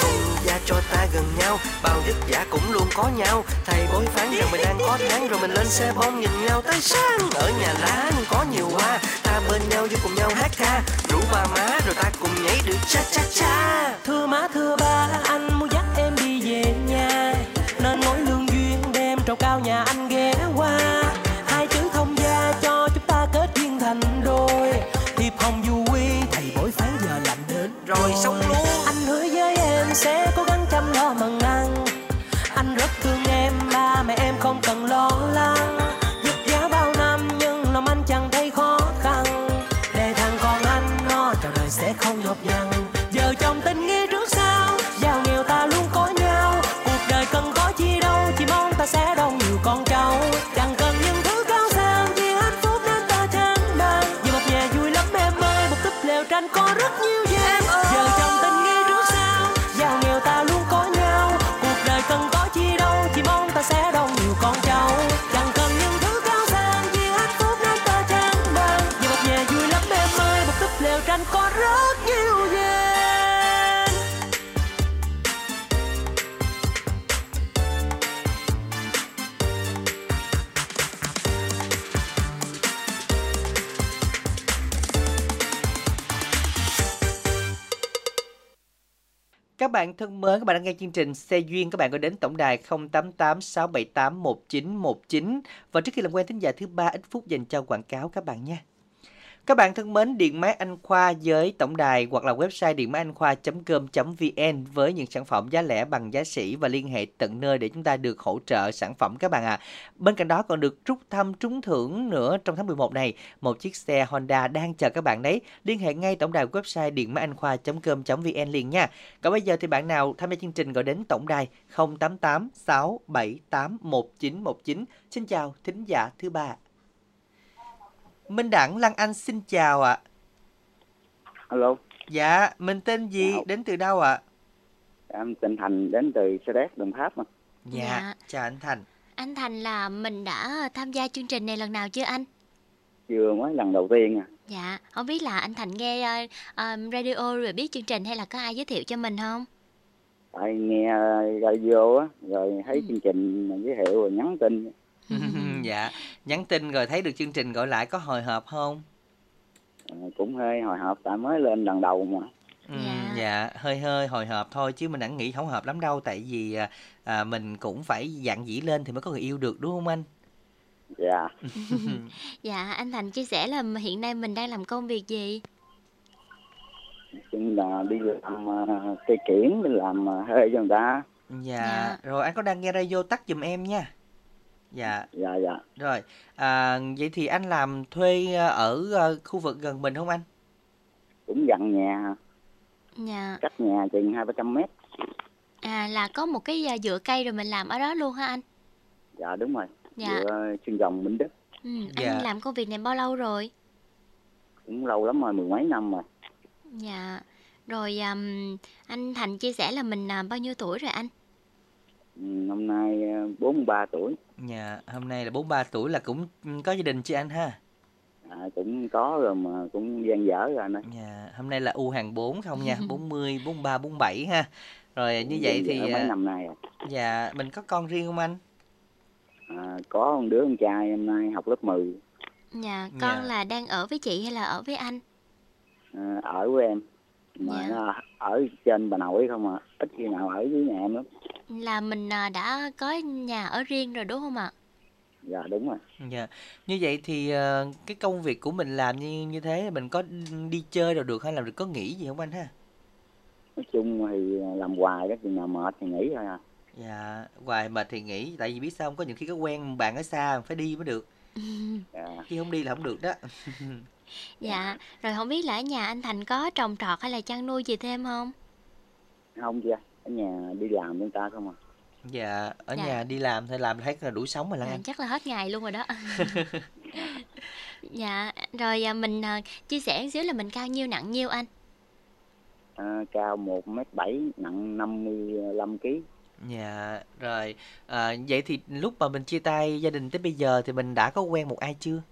Không gia cho ta gần nhau, Bao đức giả cũng luôn có nhau. Thầy bối phán rằng mình đang có tháng Rồi mình lên xe bom nhìn nhau. Tới sáng, Ở nhà lá có nhiều hoa. Ta bên nhau với cùng nhau hát ca, Rủ ba má rồi ta cùng nhảy được cha cha cha. Thưa má, thưa ba, anh bạn thân mến, các bạn đang nghe chương trình Xe Duyên, các bạn có đến tổng đài 088 678 1919 và trước khi làm quen thính giả thứ ba ít phút dành cho quảng cáo các bạn nha. Các bạn thân mến, Điện Máy Anh Khoa với tổng đài hoặc là website điện máy anh khoa.com.vn với những sản phẩm giá lẻ bằng giá sỉ và liên hệ tận nơi để chúng ta được hỗ trợ sản phẩm các bạn ạ. À. Bên cạnh đó còn được rút thăm trúng thưởng nữa trong tháng 11 này, một chiếc xe Honda đang chờ các bạn đấy. Liên hệ ngay tổng đài website điện máy anh khoa.com.vn liền nha. Còn bây giờ thì bạn nào tham gia chương trình gọi đến tổng đài 088 678 1919. Xin chào thính giả thứ ba. Minh Đẳng Lan Anh xin chào ạ. Alo. Dạ, mình tên gì, Dạ. đến từ đâu ạ? Em tên Thành đến từ Sa Đéc, Đồng Tháp mà. Dạ, Dạ. chào anh Thành. Anh Thành là mình đã tham gia chương trình này lần nào chưa anh? Chưa mới lần đầu tiên à. Dạ, không biết là anh Thành nghe ờ, ờ, radio rồi biết chương trình hay là có ai giới thiệu cho mình không? Tại nghe radio á, rồi thấy chương trình mà giới thiệu rồi nhắn tin. <laughs> dạ, nhắn tin rồi thấy được chương trình gọi lại có hồi hộp không? À, cũng hơi hồi hộp tại mới lên lần đầu mà. Ừ, dạ. hơi hơi hồi hộp thôi chứ mình đã nghĩ không hợp lắm đâu tại vì à, à, mình cũng phải dạn dĩ lên thì mới có người yêu được đúng không anh? Dạ. <laughs> Dạ, anh Thành chia sẻ là hiện nay mình đang làm công việc gì? Chung là đi làm uh, cây kiển, đi làm uh, thuê cho người ta. Dạ, rồi anh có đang nghe radio tắt giùm em nha. Dạ. Dạ, dạ. Rồi, à, vậy thì anh làm thuê à, ở à, khu vực gần mình không anh? Cũng gần nhà, Dạ. cách nhà chừng hai ba trăm mét. À là có một cái à, dựa cây rồi mình làm ở đó luôn hả anh? Dạ đúng rồi. Dạ. Giữa xuyên dòng Minh Đức. Ừ, Dạ. anh làm công việc này bao lâu rồi? Cũng lâu lắm rồi, mười mấy năm rồi. Dạ. Rồi um, anh Thành chia sẻ là mình à, bao nhiêu tuổi rồi anh? Ừ, Năm nay uh, 43 tuổi. Dạ, hôm nay là 43 tuổi là cũng ừ, có gia đình chứ anh ha? À, cũng có rồi mà cũng gian dở rồi anh ơi. Dạ, hôm nay là U hàng 4 không nha, 40, 43, 47 ha. Rồi như vậy thì mấy à, năm nay à. dạ mình có con riêng không anh? À, có một đứa con trai hôm nay học lớp 10 Dạ, con Dạ. là đang ở với chị hay là ở với anh? à, ở với em mà Dạ. nó ở trên bà nội không à ít khi nào ở với nhà em lắm Là mình à, đã có nhà ở riêng rồi đúng không ạ? dạ đúng rồi Dạ. Như vậy thì ờ, cái công việc của mình làm như như thế mình có đi chơi rồi được hay là được có nghỉ gì không anh ha? nói chung thì làm hoài đó chừng nào mệt thì nghỉ thôi à Dạ, hoài mệt thì nghỉ tại vì biết sao không có những khi có quen bạn ở xa phải đi mới được. dạ. Khi không đi là không được đó. <laughs> Dạ, rồi không biết là ở nhà anh Thành có trồng trọt hay là chăn nuôi gì thêm không? không chưa ở nhà đi làm với người ta không à Dạ, ở Dạ. nhà đi làm thôi làm thấy là đủ sống rồi Lan Dạ, Anh. chắc là hết ngày luôn rồi đó. <laughs> <laughs> dạ, rồi à, mình à, chia sẻ một xíu là mình cao nhiêu nặng nhiêu anh? à, cao một mét bảy nặng 55 kg Dạ, rồi à, vậy thì lúc mà mình chia tay gia đình tới bây giờ thì mình đã có quen một ai chưa?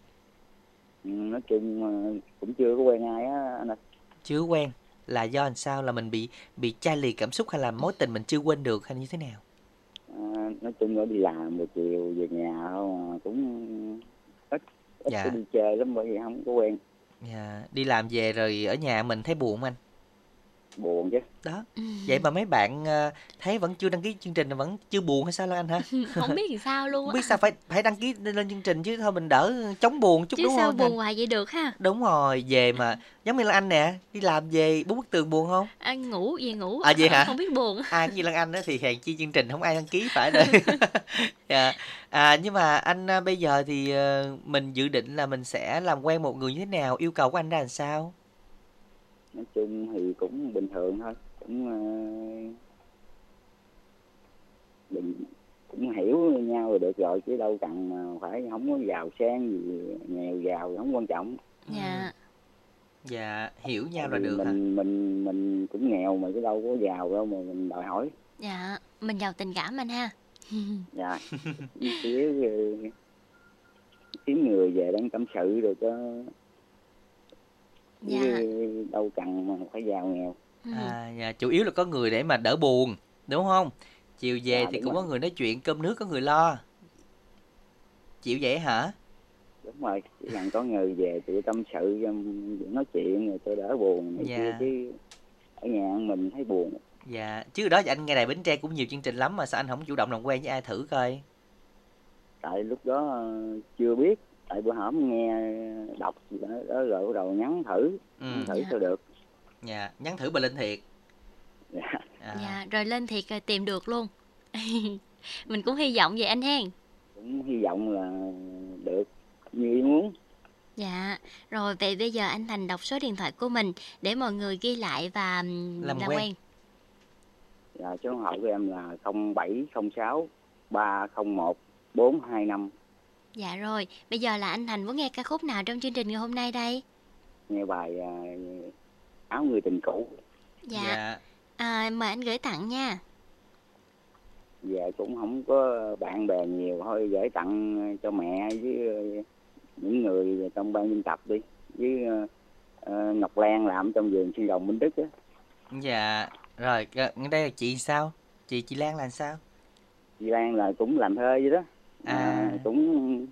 Ừ, nói chung à, cũng chưa có quen ai á anh ơi Chưa quen là do làm sao là mình bị bị chai lì cảm xúc hay là mối tình mình chưa quên được hay như thế nào? à, nói chung là đi làm rồi chiều về nhà không cũng ít ít Dạ. đi chơi lắm bởi vì không có quen Dạ, đi làm về rồi ở nhà mình thấy buồn không anh? Buồn chứ Đó. Vậy mà mấy bạn ờ, thấy vẫn chưa đăng ký chương trình là vẫn chưa buồn hay sao Lan Anh hả? <laughs> không biết làm sao luôn Không á. biết sao phải phải đăng ký lên chương trình chứ thôi mình đỡ chống buồn chút Chứ đúng sao không? buồn Thành? hoài vậy được ha? Đúng rồi, về mà giống như Lan Anh nè, đi làm về bốn bức tường buồn không? Anh ngủ về ngủ. À vậy hả? Không biết buồn. À như Lan Anh á thì hèn chi chương trình không ai đăng ký phải rồi. <laughs> <laughs> dạ. À nhưng mà anh à, bây giờ thì ờ, mình dự định là mình sẽ làm quen một người như thế nào, yêu cầu của anh ra làm sao? Nói chung thì cũng bình thường thôi cũng ờ, đừng cũng hiểu nhau rồi được rồi chứ đâu cần mà phải không có giàu sang gì nghèo giàu không quan trọng Dạ. Dạ, hiểu nhau là được hả? mình mình mình cũng nghèo mà chứ đâu có giàu đâu mà mình đòi hỏi Dạ, mình giàu tình cảm anh ha. <laughs> dạ ờ, kiếm người về đang tâm sự rồi cho Dạ. chứ đâu cần mà phải giàu nghèo À, dạ, chủ yếu là có người để mà đỡ buồn, đúng không? Chiều về Dạ, thì cũng rồi. có người nói chuyện, cơm nước có người lo. Chịu vậy hả? đúng rồi chỉ cần có người về tự tâm sự cho nói chuyện rồi cho đỡ buồn này Dạ. chứ ở nhà mình thấy buồn Dạ, trước đó thì anh nghe đài Bến Tre cũng nhiều chương trình lắm mà sao anh không chủ động làm quen với ai thử coi? tại lúc đó chưa biết tại bữa hổm nghe đọc gì đó, đó rồi bắt đầu nhắn thử Ừ. nhắn thử Dạ. sao được Dạ, nhắn thử bà Linh Thiệt. dạ. À, Dạ, rồi lên thiệt rồi tìm được luôn. <laughs> Mình cũng hy vọng vậy anh hen. cũng hy vọng là được như ý muốn Dạ, rồi vậy bây giờ anh Thành đọc số điện thoại của mình để mọi người ghi lại và Làm làm quen. quen. dạ, số điện thoại của em là 0706 301 425 Dạ rồi, bây giờ là anh Thành muốn nghe ca khúc nào trong chương trình ngày hôm nay đây? nghe bài à, áo người tình cũ Dạ, dạ. à, mời anh gửi tặng nha. giờ cũng không có bạn bè nhiều thôi gửi tặng cho mẹ với ờ, những người trong ban biên tập đi với ờ, Ngọc Lan làm trong vườn xương rồng Minh Đức á Dạ, rồi, đây là chị sao? Chị chị Lan là sao? chị Lan là cũng làm thơ vậy đó À. à, cũng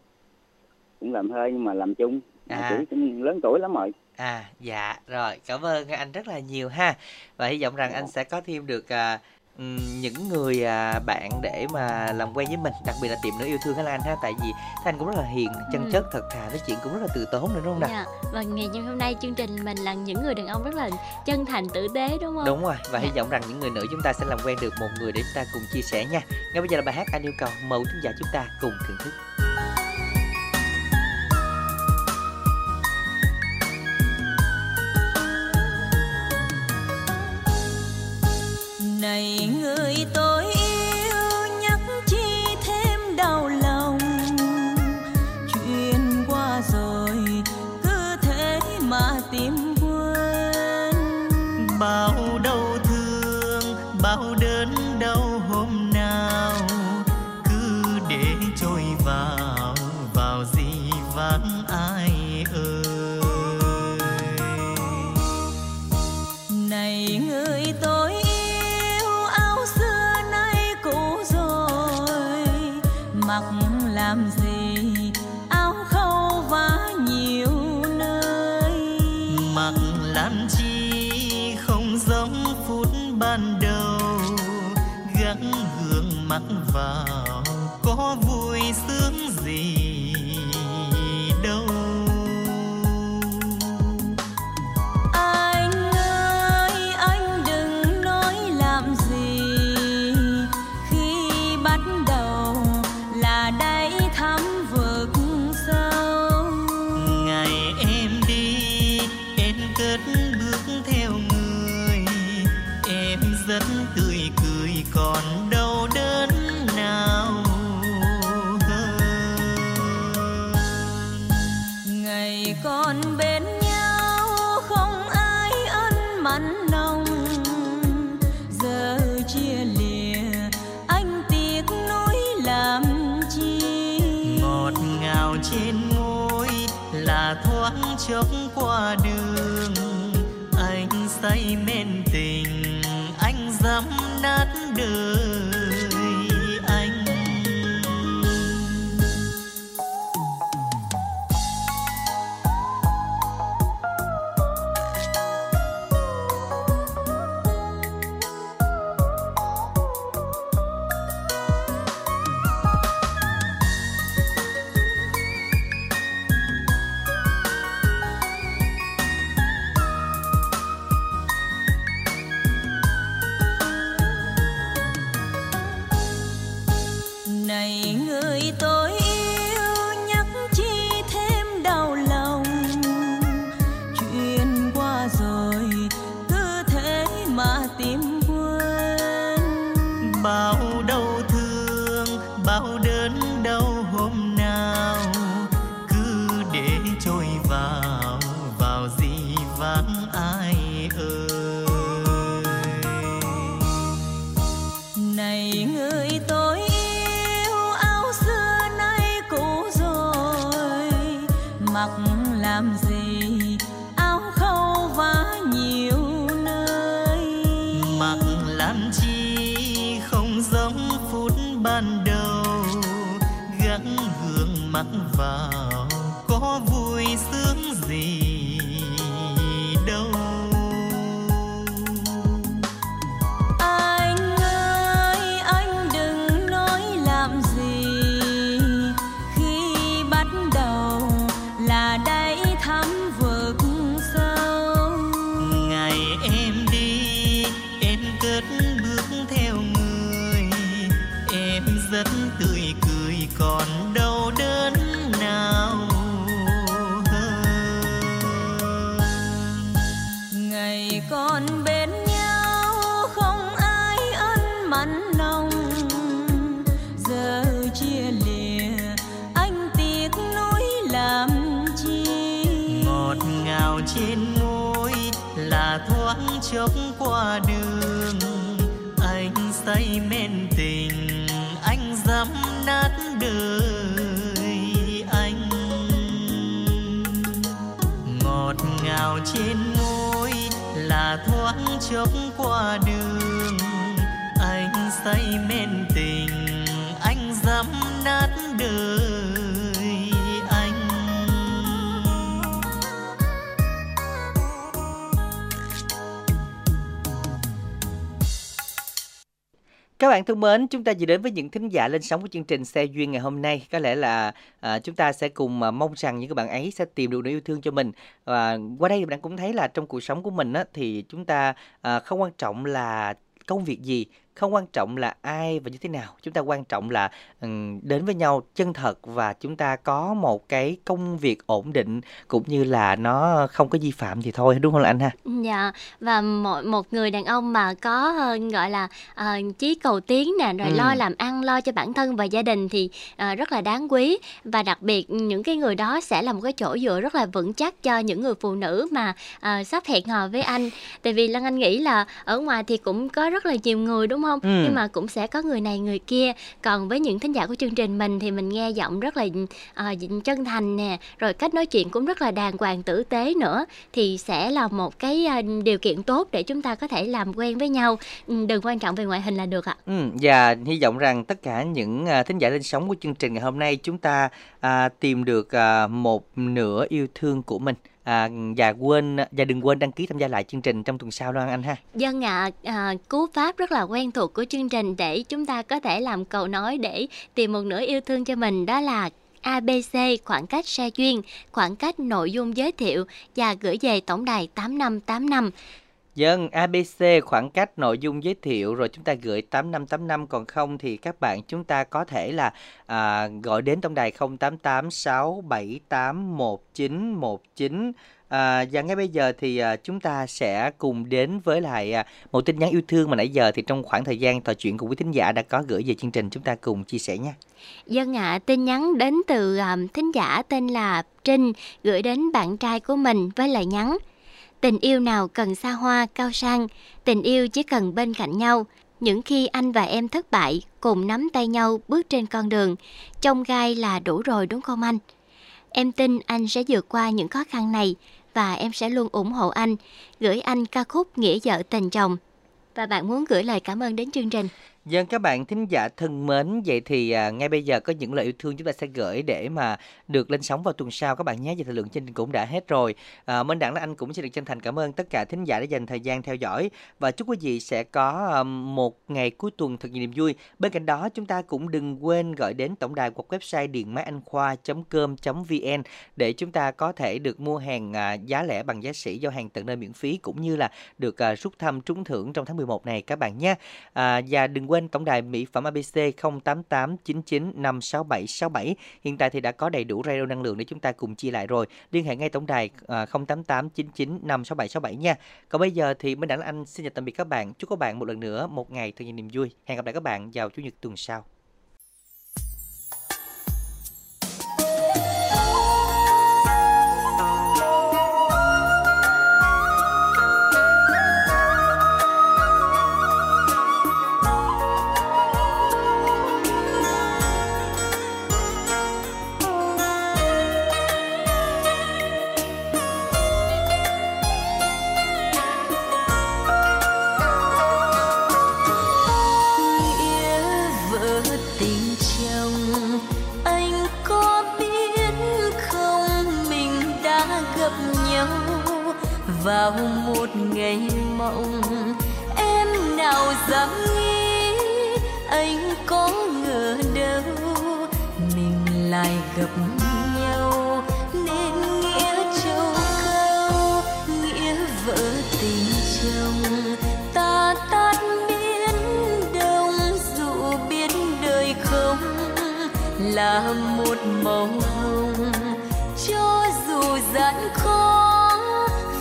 cũng làm thơ nhưng mà làm chung À. tuổi cũng lớn tuổi lắm rồi À, dạ, rồi, cảm ơn anh rất là nhiều ha. Và hy vọng rằng anh sẽ có thêm được à, những người à, bạn để mà làm quen với mình, đặc biệt là tiệm nữ yêu thương Hà Lan ha. Tại vì Thanh cũng rất là hiền, chân Ừ. chất, thật thà, nói chuyện cũng rất là từ tốn nữa đúng không nào? Dạ, và ngày hôm nay chương trình mình là những người đàn ông rất là chân thành tử tế đúng không? Đúng rồi, và hy Dạ. vọng rằng những người nữ chúng ta sẽ làm quen được một người để chúng ta cùng chia sẻ nha. Ngay bây giờ là bài hát anh yêu cầu, mời thính giả chúng ta cùng thưởng thức. Này người tôi. Làm chi không giống phút ban đầu. Gắng gượng mặc vào có vui sướng gì? Chốc qua đường anh say men tình Các bạn thân mến, chúng ta vừa đến với những thính giả lên sóng của chương trình Xe Duyên ngày hôm nay. Có lẽ là à, chúng ta sẽ cùng à, mong rằng những các bạn ấy sẽ tìm được nỗi yêu thương cho mình. Và qua đây bạn cũng thấy là trong cuộc sống của mình á, thì chúng ta à, không quan trọng là công việc gì, không quan trọng là ai và như thế nào. Chúng ta quan trọng là đến với nhau chân thật và chúng ta có một cái công việc ổn định cũng như là nó không có vi phạm thì thôi, đúng không là anh ha? Dạ, và một một người đàn ông mà có, ờ, gọi là, ờ, chí cầu tiến nè, rồi lo Ừm. làm ăn, lo cho bản thân và gia đình thì, ờ, rất là đáng quý. Và đặc biệt những cái người đó sẽ là một cái chỗ dựa rất là vững chắc cho những người phụ nữ mà, ờ, sắp hẹn hò với anh. Tại vì Lan Anh nghĩ là ở ngoài thì cũng có rất là nhiều người, đúng không? Ừm. Nhưng mà cũng sẽ có người này người kia. Còn với những thính giả của chương trình mình thì mình nghe giọng rất là, ờ, chân thành nè, rồi cách nói chuyện cũng rất là đàng hoàng, tử tế nữa, thì sẽ là một cái, a, điều kiện tốt để chúng ta có thể làm quen với nhau. Ừm, đừng quan trọng về ngoại hình là được ạ. Ừ, và hy vọng rằng tất cả những à, thính giả lên sóng của chương trình ngày hôm nay chúng ta à, tìm được à, một nửa yêu thương của mình à, và quên và đừng quên đăng ký tham gia lại chương trình trong tuần sau Loan anh ha. Dân ạ, à, cú pháp rất là quen thuộc của chương trình để chúng ta có thể làm cầu nói để tìm một nửa yêu thương cho mình đó là ABC khoảng cách xe duyên, khoảng cách nội dung giới thiệu và gửi về tổng đài 8585. Dân ABC khoảng cách nội dung giới thiệu rồi chúng ta gửi 8585 còn không thì các bạn chúng ta có thể là à, gọi đến tổng đài 0886781919 À, và ngay bây giờ thì à, chúng ta sẽ cùng đến với lại à, một tin nhắn yêu thương mà nãy giờ thì trong khoảng thời gian trò chuyện cùng quý thính giả đã có gửi về chương trình chúng ta cùng chia sẻ nha. Dân ạ, tin nhắn đến từ um, thính giả tên là Trinh gửi đến bạn trai của mình với lời nhắn. Tình yêu nào cần xa hoa, cao sang, tình yêu chỉ cần bên cạnh nhau. Những khi anh và em thất bại, cùng nắm tay nhau bước trên con đường, trong gai là đủ rồi đúng không anh? Em tin anh sẽ vượt qua những khó khăn này và em sẽ luôn ủng hộ anh, gửi anh ca khúc Nghĩa vợ tình chồng. Và bạn muốn gửi lời cảm ơn đến chương trình. Dân các bạn thính giả thân mến, vậy thì à, ngay bây giờ có những lời yêu thương chúng ta sẽ gửi để mà được lên sóng vào tuần sau các bạn nhé. Vậy thời lượng chương trình cũng đã hết rồi. À, Minh Đẳng là anh cũng xin được chân thành cảm ơn tất cả thính giả đã dành thời gian theo dõi và chúc quý vị sẽ có à, một ngày cuối tuần thật nhiều niềm vui. Bên cạnh đó chúng ta cũng đừng quên gọi đến tổng đài hoặc website điện máy anh khoa.com.vn để chúng ta có thể được mua hàng à, giá lẻ bằng giá sỉ giao hàng tận nơi miễn phí cũng như là được à, rút thăm trúng thưởng trong tháng 11 này các bạn nhé. À, và đừng quên tổng đài mỹ phẩm ABC 0889956767 hiện tại thì đã có đầy đủ radio năng lượng để chúng ta cùng chia lại rồi. Liên hệ ngay tổng đài à, 0889956767 nha. Còn bây giờ thì Minh Đẳng Anh xin chào tạm biệt các bạn. Chúc các bạn một lần nữa một ngày thật nhiều niềm vui. Hẹn gặp lại các bạn vào chủ nhật tuần sau. Gặp nhau nên nghĩa châu cao nghĩa vợ tình chồng. Ta tát biến đông dù biết đời không là một màu hồng. Cho dù gian khó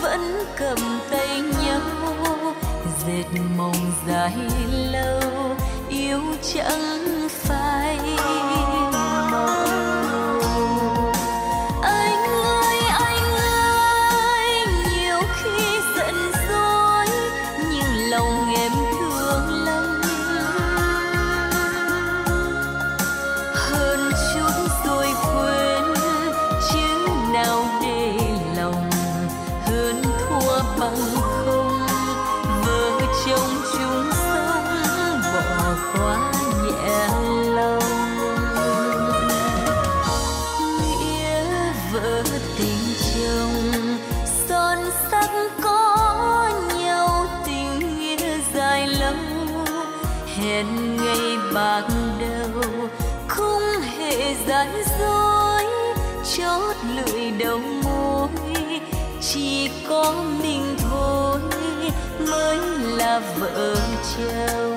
vẫn cầm tay nhau, dệt mộng dài lâu, yêu chẳng phải mộng vợ trêu.